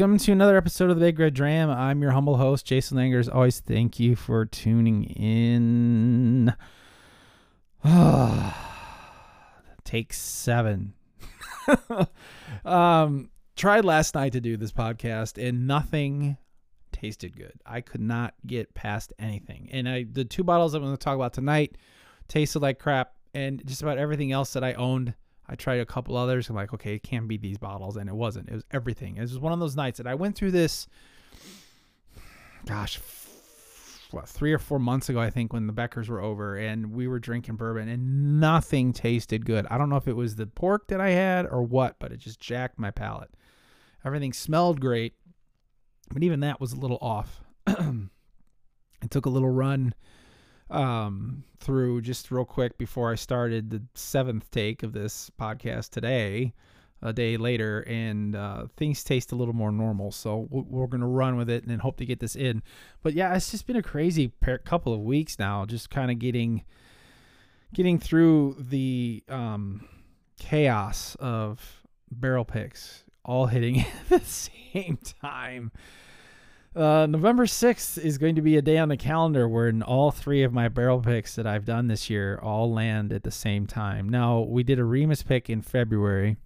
welcome to another episode of the Big Red Dram. I'm your humble host, Jason Langer. As always, thank you for tuning in. Take seven. um, tried last night to do this podcast, and nothing tasted good. I could not get past anything. And I, the two bottles I'm going to talk about tonight tasted like crap, and just about everything else that I owned I tried a couple others. I'm like, okay, it can't be these bottles, and it wasn't. It was everything. It was one of those nights that I went through this. Gosh, what three or four months ago, I think, when the Beckers were over and we were drinking bourbon, and nothing tasted good. I don't know if it was the pork that I had or what, but it just jacked my palate. Everything smelled great, but even that was a little off. it took a little run um, through just real quick before I started the seventh take of this podcast today, a day later, and uh, things taste a little more normal. So we're going to run with it and hope to get this in. But yeah, it's just been a crazy couple of weeks now, just kind of getting getting through the um, chaos of barrel picks all hitting at the same time. Uh, November 6th is going to be a day on the calendar where all three of my barrel picks that I've done this year all land at the same time. Now, we did a Remus pick in February,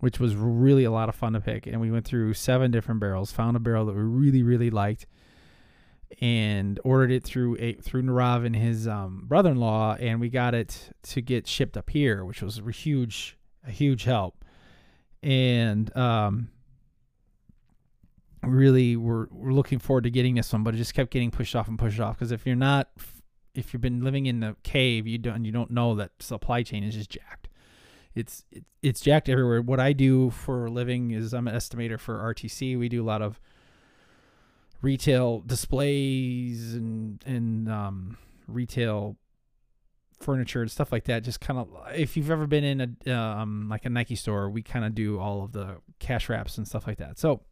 which was really a lot of fun to pick. And we went through seven different barrels, found a barrel that we really, really liked, and ordered it through a, through Narav and his um, brother in law. And we got it to get shipped up here, which was a huge, a huge help. And, um, really were, were looking forward to getting this one, but it just kept getting pushed off and pushed off. Because if you're not, if you've been living in the cave, you don't you don't know that supply chain is just jacked. It's it's it's jacked everywhere. What I do for a living is I'm an estimator for RTC. We do a lot of retail displays and and um, retail furniture and stuff like that. Just kind of if you've ever been in a um, like a Nike store, we kind of do all of the cash wraps and stuff like that. So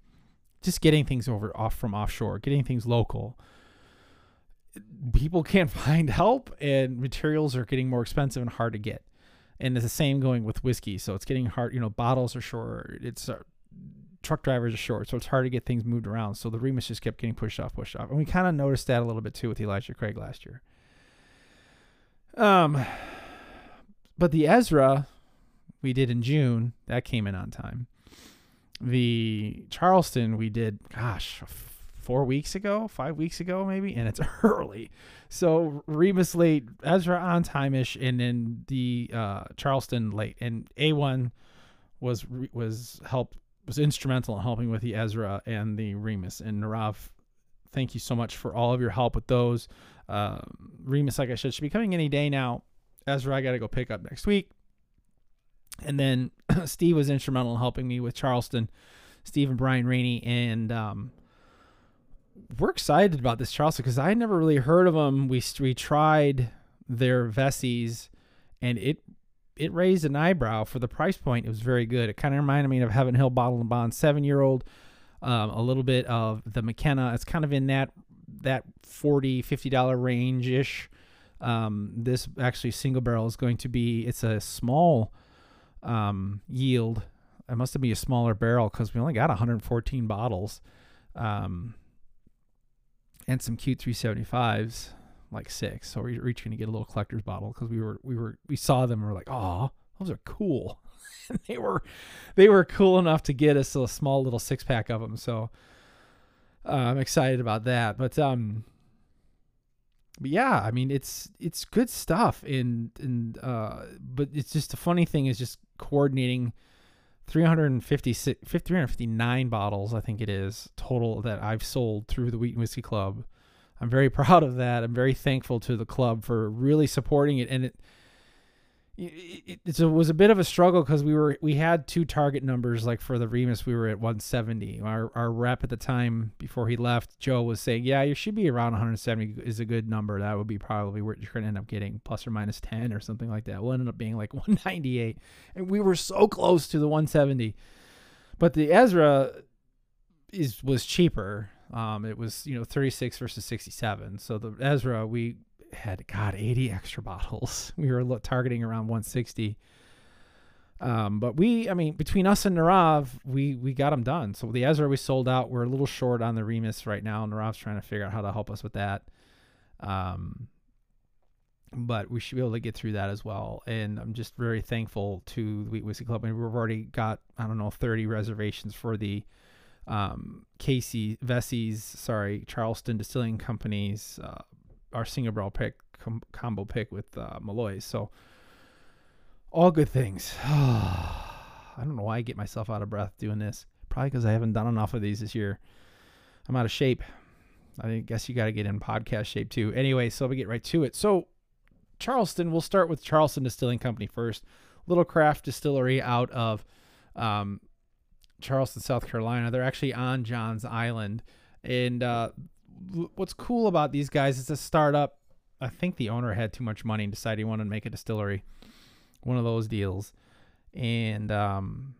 just getting things over off from offshore, getting things local. People can't find help, and materials are getting more expensive and hard to get. And it's the same going with whiskey. So it's getting hard. You know, bottles are short. It's uh, truck drivers are short, so it's hard to get things moved around. So the Remus just kept getting pushed off, pushed off, and we kind of noticed that a little bit too with Elijah Craig last year. Um, but the Ezra we did in June that came in on time the Charleston we did, gosh, four weeks ago, five weeks ago, maybe, and it's early. So Remus late, Ezra on time ish, and then the uh, Charleston late. And A1 was was helped was instrumental in helping with the Ezra and the Remus. And Narav, thank you so much for all of your help with those. Uh, Remus, like I said, should be coming any day now. Ezra, I got to go pick up next week. And then Steve was instrumental in helping me with Charleston, Steve and Brian Rainey, and um, we're excited about this Charleston because I never really heard of them. We we tried their Vesey's, and it it raised an eyebrow for the price point. It was very good. It kind of reminded me of Heaven Hill Bottle and Bond seven year old. Um, a little bit of the McKenna. It's kind of in that that 40 50 dollar range ish. Um, this actually single barrel is going to be. It's a small um, yield. It must have been a smaller barrel because we only got 114 bottles, um, and some cute 375s, like six. So we're each going to get a little collector's bottle because we were we were we saw them and we're like, oh, those are cool. they were they were cool enough to get us a small little six pack of them. So uh, I'm excited about that. But um, but yeah, I mean it's it's good stuff and and uh but it's just the funny thing is just coordinating 356 359 bottles I think it is total that I've sold through the Wheaton Whiskey Club. I'm very proud of that. I'm very thankful to the club for really supporting it and it it, it, it was a bit of a struggle because we were we had two target numbers like for the Remus we were at 170 our, our rep at the time before he left Joe was saying yeah you should be around 170 is a good number. That would be probably what you're gonna end up getting plus or minus 10 or something like that. We'll end up being like 198 and we were so close to the 170 but the Ezra is was cheaper. Um it was you know 36 versus 67 so the Ezra we had God 80 extra bottles. We were targeting around 160. Um, but we, I mean, between us and Narav, we we got them done. So the Ezra we sold out. We're a little short on the Remus right now. Narav's trying to figure out how to help us with that. Um, but we should be able to get through that as well. And I'm just very thankful to the Wheat Whiskey Club. I mean, we've already got I don't know 30 reservations for the um, Casey Vesey's, sorry, Charleston Distilling Company's uh, our single barrel pick com- combo pick with uh, Malloy's. So all good things. I don't know why I get myself out of breath doing this. Probably because I haven't done enough of these this year. I'm out of shape. I guess you got to get in podcast shape too. Anyway, so we get right to it. So Charleston, we'll start with Charleston Distilling Company first. Little craft distillery out of um, Charleston, South Carolina. They're actually on Johns Island. And uh, what's cool about these guys is a startup. I think the owner had too much money and decided he wanted to make a distillery. One of those deals. And um,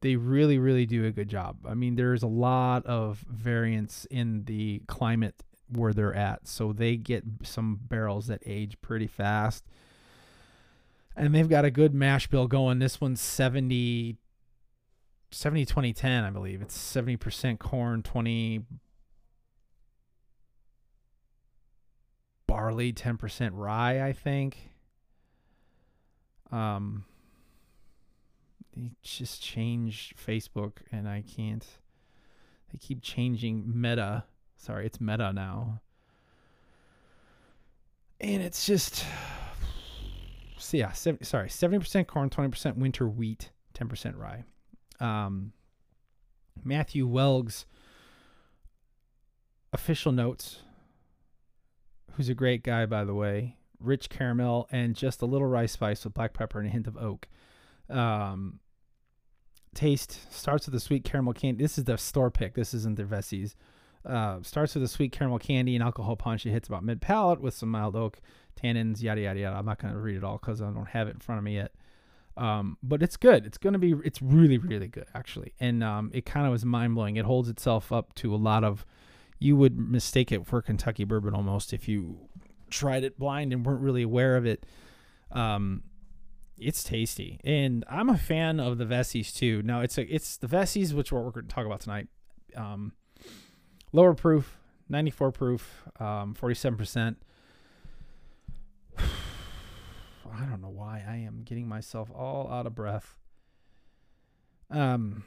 they really, really do a good job. I mean, there's a lot of variance in the climate where they're at. So they get some barrels that age pretty fast. And they've got a good mash bill going. This one's 70 70 20 10, I believe. It's 70% corn, 20 barley, 10% rye, I think. Um they just changed Facebook and I can't they keep changing meta. Sorry, it's meta now. And it's just so yeah, 70, sorry, 70% corn, 20% winter wheat, 10% rye. Um, Matthew Welg's official notes, who's a great guy, by the way. Rich caramel and just a little rice spice with black pepper and a hint of oak. Um, taste starts with a sweet caramel candy. This is the store pick. This isn't the Vesey's. Uh, starts with a sweet caramel candy and alcohol punch. It hits about mid palate with some mild oak tannins, yada yada yada. I'm not going to read it all because I don't have it in front of me yet. Um, but it's good. It's gonna be. It's really, really good actually, and um, it kind of was mind blowing. It holds itself up to a lot of. You would mistake it for Kentucky bourbon almost if you tried it blind and weren't really aware of it. Um, it's tasty, and I'm a fan of the Vesey's too. Now it's a it's the Vesey's, which what we're going to talk about tonight. Um, lower proof, 94 proof, um, 47 percent. I don't know why I am getting myself all out of breath. Um,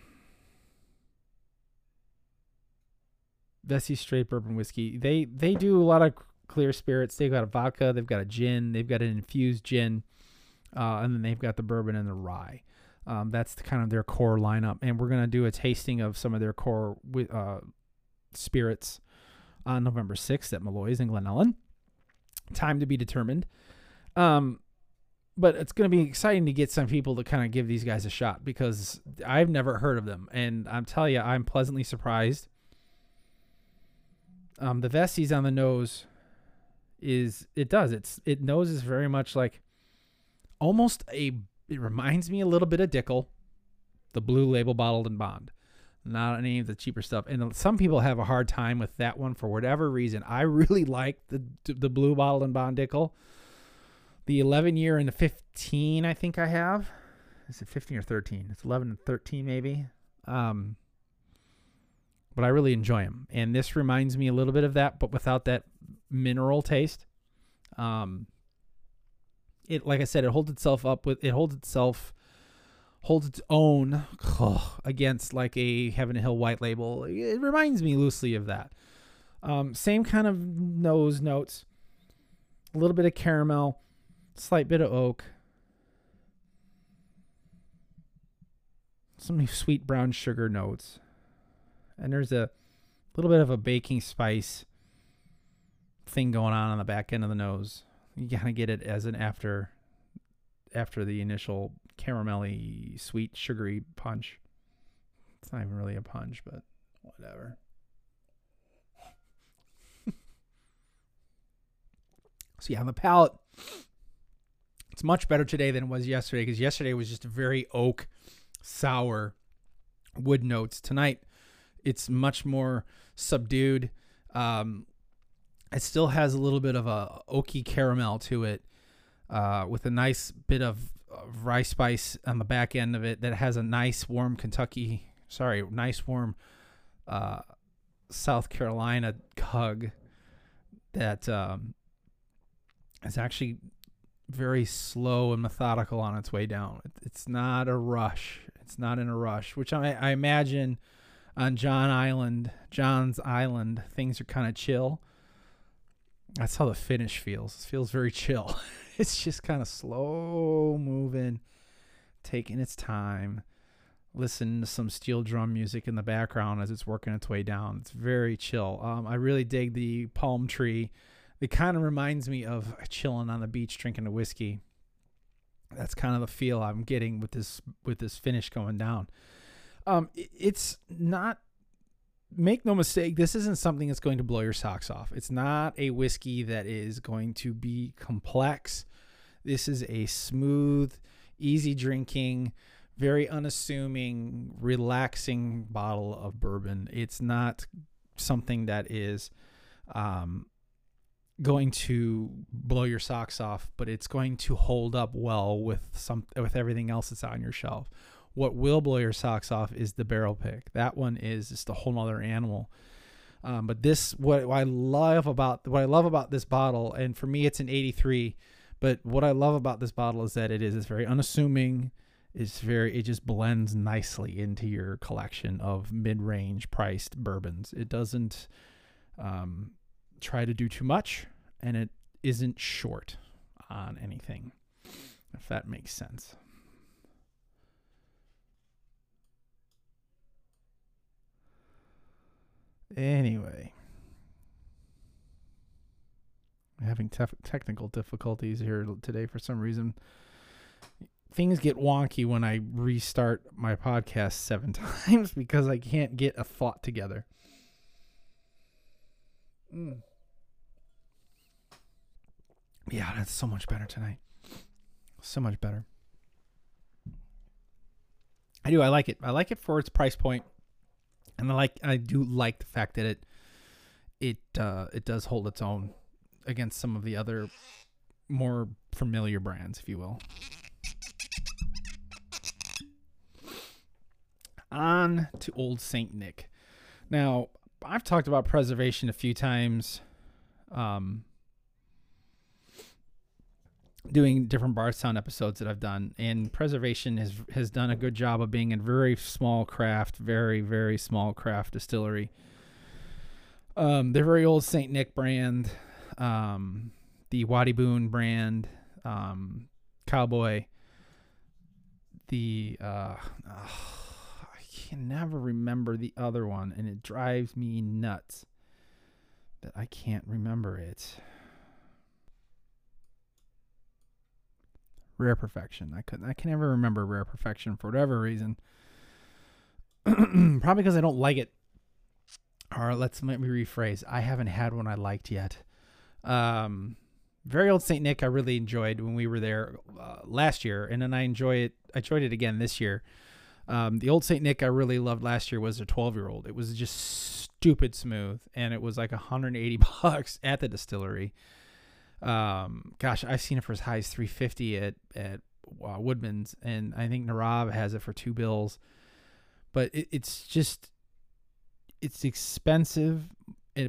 Vesey Straight Bourbon Whiskey. They they do a lot of clear spirits. They've got a vodka. They've got a gin. They've got an infused gin, uh, and then they've got the bourbon and the rye. Um, that's the, kind of their core lineup. And we're gonna do a tasting of some of their core uh, spirits on November sixth at Malloy's in Glen Ellyn. Time to be determined. Um, but it's going to be exciting to get some people to kind of give these guys a shot because I've never heard of them, and I'm telling you, I'm pleasantly surprised. Um, the Vesey's on the nose is it does it's it nose is very much like almost a it reminds me a little bit of Dickel, the blue label bottled and bond, not any of the cheaper stuff. And some people have a hard time with that one for whatever reason. I really like the the blue bottled and bond Dickel. The 11 year and the 15 i think i have. Is it 15 or 13 it's 11 and 13 maybe. Um but i really enjoy them and this reminds me a little bit of that but without that mineral taste. Um it like i said it holds itself up with it holds itself holds its own oh, against like a heaven hill white label. It reminds me loosely of that. Um same kind of nose notes. A little bit of caramel slight bit of oak, some sweet brown sugar notes, and there's a little bit of a baking spice thing going on on the back end of the nose. You kind of get it as an after after the initial caramelly, sweet, sugary punch. It's not even really a punch, but whatever. so yeah, on the palate, it's much better today than it was yesterday because yesterday was just very oak, sour wood notes. Tonight, it's much more subdued. Um, it still has a little bit of a oaky caramel to it, uh, with a nice bit of rye spice on the back end of it that has a nice warm Kentucky, sorry, nice warm uh, South Carolina hug that um, is actually very slow and methodical on its way down. It's not a rush. It's not in a rush, which I, I imagine on John Island, John's Island, things are kind of chill. That's how the finish feels. It feels very chill. it's just kind of slow moving, taking its time, listening to some steel drum music in the background as it's working its way down. It's very chill. Um, I really dig the palm tree it kind of reminds me of chilling on the beach drinking a whiskey. That's kind of the feel I'm getting with this with this finish going down. Um, it's not. Make no mistake, this isn't something that's going to blow your socks off. It's not a whiskey that is going to be complex. This is a smooth, easy drinking, very unassuming, relaxing bottle of bourbon. It's not something that is um, going to blow your socks off, but it's going to hold up well with some with everything else that's on your shelf. What will blow your socks off is the barrel pick. That one is just a whole nother animal. Um, but this, what, I love about what I love about this bottle, and for me, it's an 83. But what I love about this bottle is that it is it's very unassuming. It's very it just blends nicely into your collection of mid-range priced bourbons. It doesn't um, try to do too much and it isn't short on anything, if that makes sense. Anyway, I'm having tef- technical difficulties here today for some reason. Things get wonky when I restart my podcast seven times because I can't get a thought together. Mm. Yeah, that's so much better tonight. So much better. I do. I like it. I like it for its price point, and I like. I do like the fact that it it uh, it does hold its own against some of the other more familiar brands, if you will. On to Old Saint Nick. Now, I've talked about preservation a few times. Um, doing different Bardstown episodes that I've done, and Preservation has has done a good job of being a very small craft, very very small craft distillery. Um, they're very old Saint Nick brand, um, the Wattie Boone brand, um, Cowboy. The uh, I can never remember the other one, and it drives me nuts that I can't remember it. Rare Perfection. I couldn't. I can never remember Rare Perfection for whatever reason. Probably because I don't like it. Or let's let me rephrase. I haven't had one I liked yet. Um, very old Saint Nick. I really enjoyed when we were there uh, last year, and then I enjoy it. I enjoyed it again this year. Um, the old Saint Nick I really loved last year was a 12 year old. It was just stupid smooth, and it was like 180 bucks at the distillery. Um, gosh, I've seen it for as high as 350 at at uh, Woodman's, and I think Narav has it for two bills. But it, it's just it's expensive,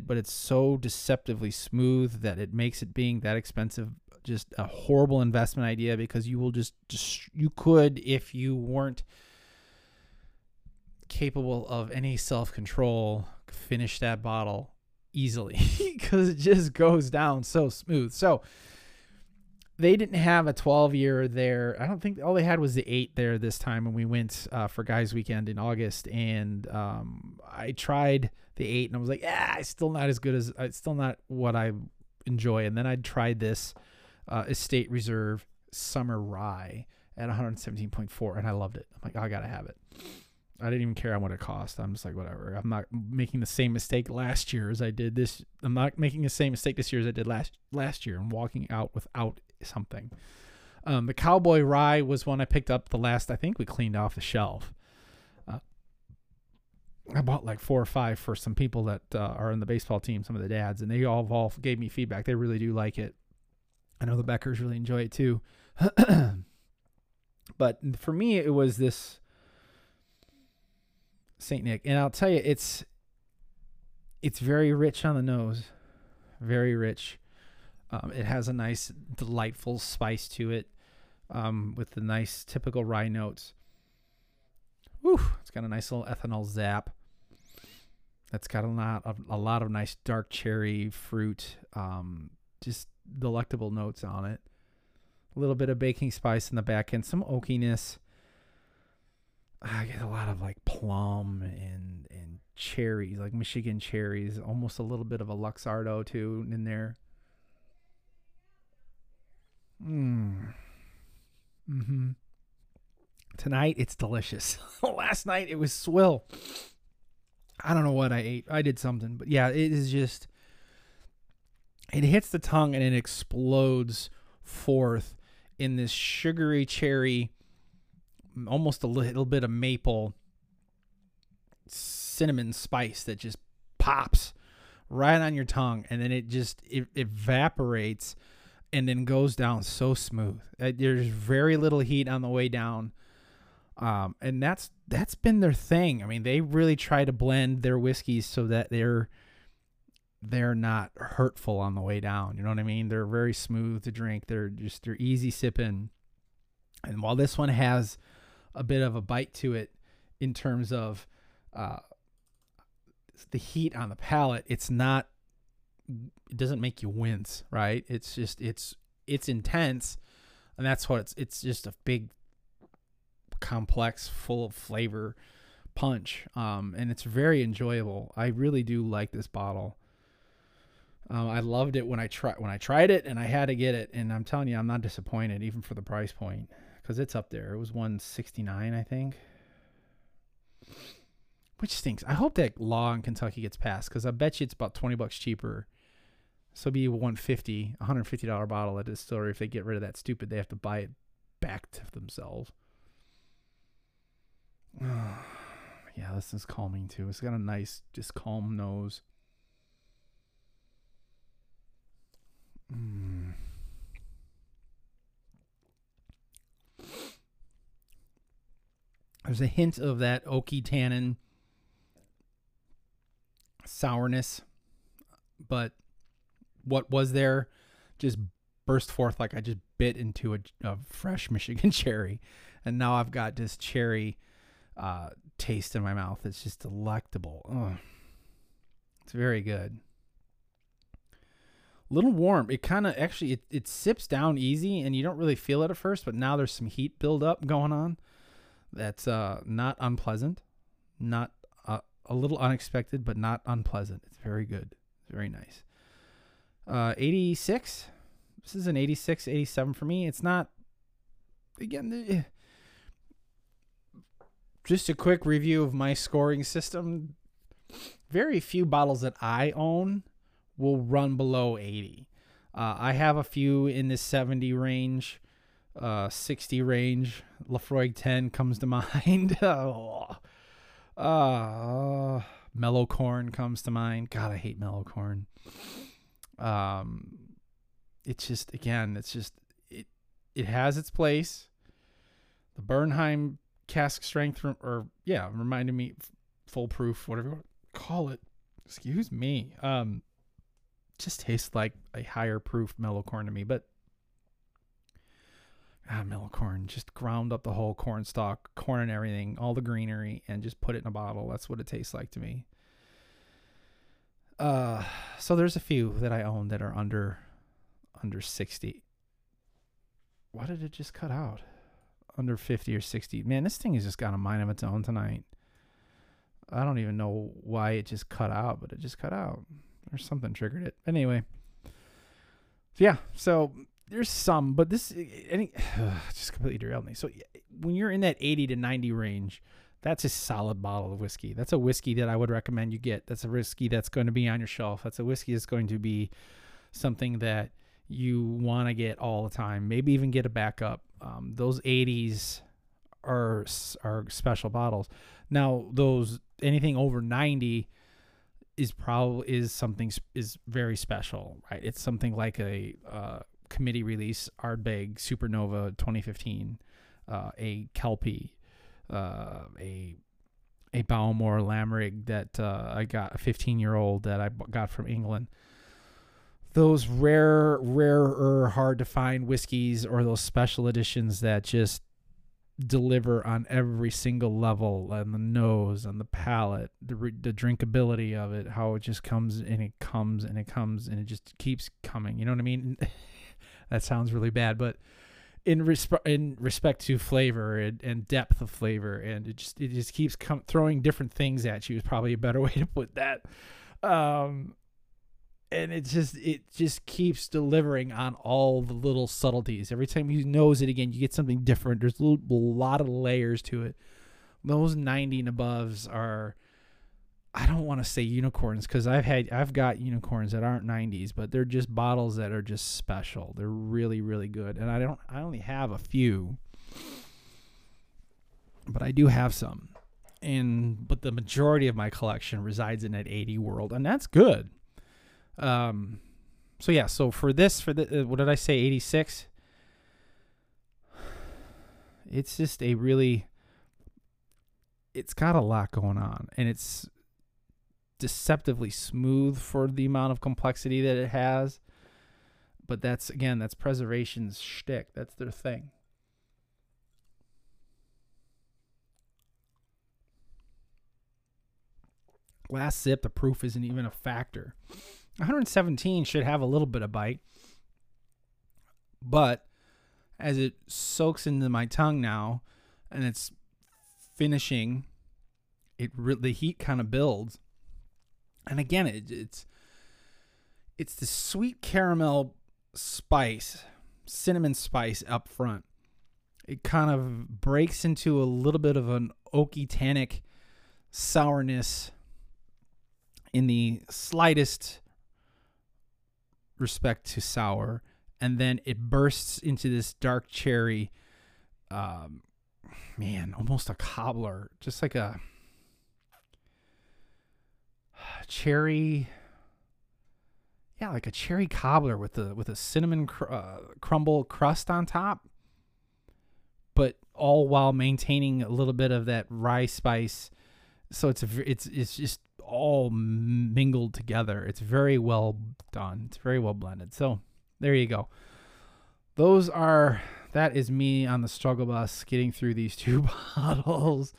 but it's so deceptively smooth that it makes it being that expensive just a horrible investment idea because you will just, just you could if you weren't capable of any self control finish that bottle easily because it just goes down so smooth. So they didn't have a 12 year there. I don't think all they had was the eight there this time when we went uh, for guys weekend in August. And um, I tried the eight and I was like, yeah, it's still not as good as it's still not what I enjoy. And then I tried this uh, estate reserve summer rye at 117.4 and I loved it. I'm like, oh, I gotta have it. I didn't even care what it cost. I'm just like, whatever. I'm not making the same mistake last year as I did this. I'm not making the same mistake this year as I did last last year. I'm walking out without something. Um, the Cowboy Rye was one I picked up the last. I think we cleaned off the shelf. Uh, I bought like four or five for some people that uh, are in the baseball team, some of the dads, and they all all gave me feedback. They really do like it. I know the Beckers really enjoy it too. But for me, it was this Saint Nick, and I'll tell you, it's it's very rich on the nose, very rich. Um, it has a nice, delightful spice to it, um, with the nice typical rye notes. Whew, it's got a nice little ethanol zap. That's got a lot of a lot of nice dark cherry fruit, um, just delectable notes on it. A little bit of baking spice in the back end, some oakiness. I get a lot of like plum and and cherries, like Michigan cherries, almost a little bit of a Luxardo too in there. Mm. Mm-hmm. Tonight it's delicious. Last night it was swill. I don't know what I ate. I did something, but yeah, it is just it hits the tongue and it explodes forth in this sugary cherry almost a little bit of maple cinnamon spice that just pops right on your tongue and then it just it evaporates and then goes down so smooth. Uh, there's very little heat on the way down. Um, and that's that's been their thing. I mean, they really try to blend their whiskeys so that they're they're not hurtful on the way down. You know what I mean? They're very smooth to drink. They're just they're easy sipping. And while this one has a bit of a bite to it in terms of uh, the heat on the palate, it's not it doesn't make you wince, right? It's just it's it's intense, and that's what it's it's just a big complex, full of flavor punch. Um, and it's very enjoyable. I really do like this bottle. Um, I loved it when I tried when I tried it, and I had to get it. And I'm telling you, I'm not disappointed, even for the price point, because it's up there. It was 169, I think, which stinks. I hope that law in Kentucky gets passed, because I bet you it's about 20 bucks cheaper. So it'd be 150, 150 dollar bottle at a distillery. If they get rid of that stupid, they have to buy it back to themselves. yeah, this is calming too. It's got a nice, just calm nose. Mm. There's a hint of that oaky tannin sourness, but what was there just burst forth like I just bit into a, a fresh Michigan cherry, and now I've got this cherry uh, taste in my mouth. It's just delectable. Ugh. It's very good. A little warm. It kind of actually it, it sips down easy and you don't really feel it at first, but now there's some heat buildup going on. That's uh, not unpleasant, not uh, a little unexpected, but not unpleasant. It's very good. Very nice. Uh, 86. This is an 86, 87 for me. It's not again. Eh, just a quick review of my scoring system. Very few bottles that I own will run below 80. Uh, I have a few in the 70 range, uh, 60 range. Laphroaig 10 comes to mind. oh. Uh, mellow corn comes to mind. God, I hate mellow corn. Um, it's just again, it's just it. It has its place. The Bernheim cask strength or yeah reminded me foolproof whatever you call it excuse me um just tastes like a higher proof mellow corn to me but ah mellow corn just ground up the whole corn stalk corn and everything all the greenery and just put it in a bottle that's what it tastes like to me uh so there's a few that i own that are under under 60 why did it just cut out under 50 or 60. Man, this thing has just got a mind of its own tonight. I don't even know why it just cut out, but it just cut out. Or something triggered it. Anyway. So yeah, so there's some, but this any just completely derailed me. So when you're in that 80 to 90 range, that's a solid bottle of whiskey. That's a whiskey that I would recommend you get. That's a whiskey that's going to be on your shelf. That's a whiskey that's going to be something that you want to get all the time. Maybe even get a backup um, those 80s are are special bottles. Now those anything over 90 is probably is something is very special, right? It's something like a uh, committee release Ardbeg Supernova 2015. uh, a Kelpie, uh, a a Bowmore Laimrig that uh, I got a 15 year old that I got from England. Those rare, rarer, hard to find whiskeys or those special editions that just deliver on every single level on the nose, on the palate, the, the drinkability of it, how it just comes and it comes and it comes and it just keeps coming. You know what I mean? that sounds really bad, but in respect in respect to flavor and, and depth of flavor and it just it just keeps com- throwing different things at you is probably a better way to put that. Um and it just it just keeps delivering on all the little subtleties. Every time you nose it again you get something different. There's a, little, a lot of layers to it. Those 90 and aboves are I don't want to say unicorns because I've had I've got unicorns that aren't 90s, but they're just bottles that are just special. They're really really good, and I don't I only have a few, but I do have some, and but the majority of my collection resides in that 80 world, and that's good. Um, so yeah, so for this for the uh, what did I say 86? It's just a really it's got a lot going on and it's deceptively smooth for the amount of complexity that it has. But that's again, that's preservation's shtick. That's their thing. Last sip, the proof isn't even a factor. 117 should have a little bit of bite, but as it soaks into my tongue now, and it's finishing, it re- the heat kind of builds and again, it, it's it's the sweet caramel spice, cinnamon spice up front. It kind of breaks into a little bit of an oaky tannic sourness in the slightest respect to sour, and then it bursts into this dark cherry. Um, man, almost a cobbler, just like a cherry yeah like a cherry cobbler with a with a cinnamon cr- uh, crumble crust on top but all while maintaining a little bit of that rye spice. So it's a, it's it's just all mingled together. It's very well done. It's very well blended. So there you go. Those are that is me on the struggle bus getting through these two bottles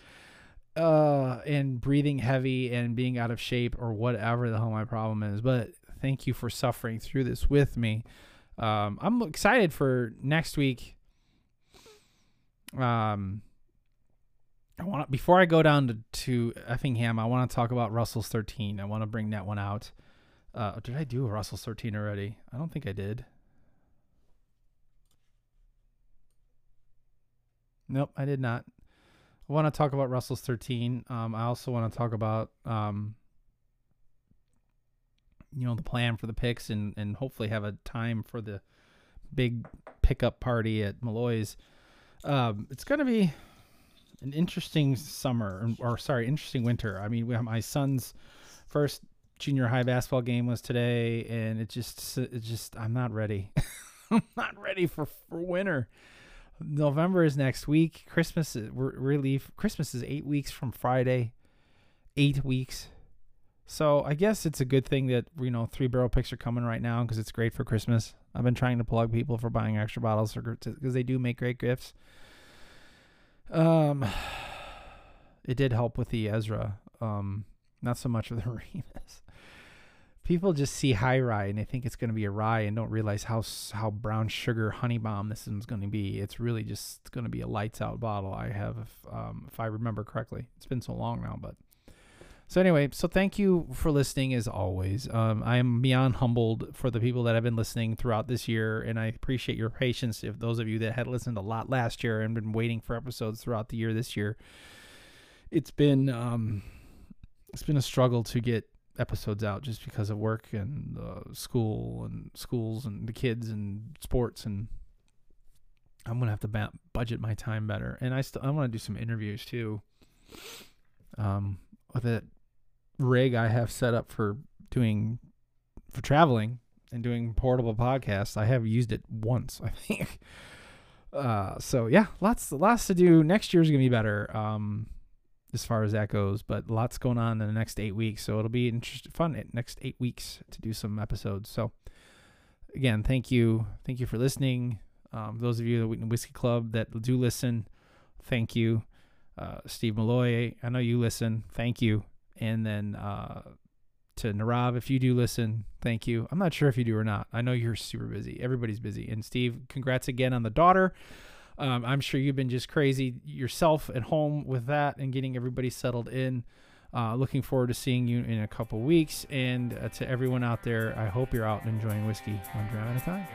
uh and breathing heavy and being out of shape or whatever the hell my problem is but thank you for suffering through this with me. Um i'm excited for next week. Um i want before i go down to, to effingham i want to talk about russell's 13 i want to bring that one out. Uh did i do russell's 13 already? I don't think i did. Nope i did not want to talk about Russell's 13. Um, I also want to talk about, um, you know, the plan for the picks and, and hopefully have a time for the big pickup party at Malloy's. Um, it's going to be an interesting summer, or, or sorry, interesting winter. I mean, my son's first junior high basketball game was today, and it just, it just, I'm not ready. I'm not ready for, for winter. November is next week. Christmas is we're really Christmas is eight weeks from Friday. Eight weeks. So I guess it's a good thing that you know three barrel picks are coming right now because it's great for Christmas. I've been trying to plug people for buying extra bottles because they do make great gifts. Um, it did help with the Ezra. Um, not so much with the Remus people just see high rye and they think it's going to be a rye and don't realize how how brown sugar honey bomb this is going to be. It's really just going to be a lights out bottle. I have, um, if I remember correctly. It's been so long now, but so anyway, so thank you for listening as always. Um, I am beyond humbled for the people that have been listening throughout this year, and I appreciate your patience. If those of you that had listened a lot last year and been waiting for episodes throughout the year this year, it's been um, it's been a struggle to get episodes out just because of work and uh, school and schools and the kids and sports and I'm gonna have to ba- budget my time better. And I still I want to do some interviews too. Um, with that rig I have set up for doing for traveling and doing portable podcasts. I have used it once, I think. Uh, so yeah, lots lots to do. Next year's gonna be better. Um, as far as that goes, but lots going on in the next eight weeks. So it'll be interesting, fun next eight weeks to do some episodes. So again, thank you, thank you for listening. Um, those of you the Whiskey Club that do listen, thank you. Uh, Steve Malloy, I know you listen. Thank you. And then uh, to Narav, if you do listen, thank you. I'm not sure if you do or not. I know you're super busy. Everybody's busy. And Steve, congrats again on the daughter. Um, I'm sure you've been just crazy yourself at home with that and getting everybody settled in. Uh, looking forward to seeing you in a couple weeks. And uh, to everyone out there, I hope you're out enjoying whiskey one dram at a time.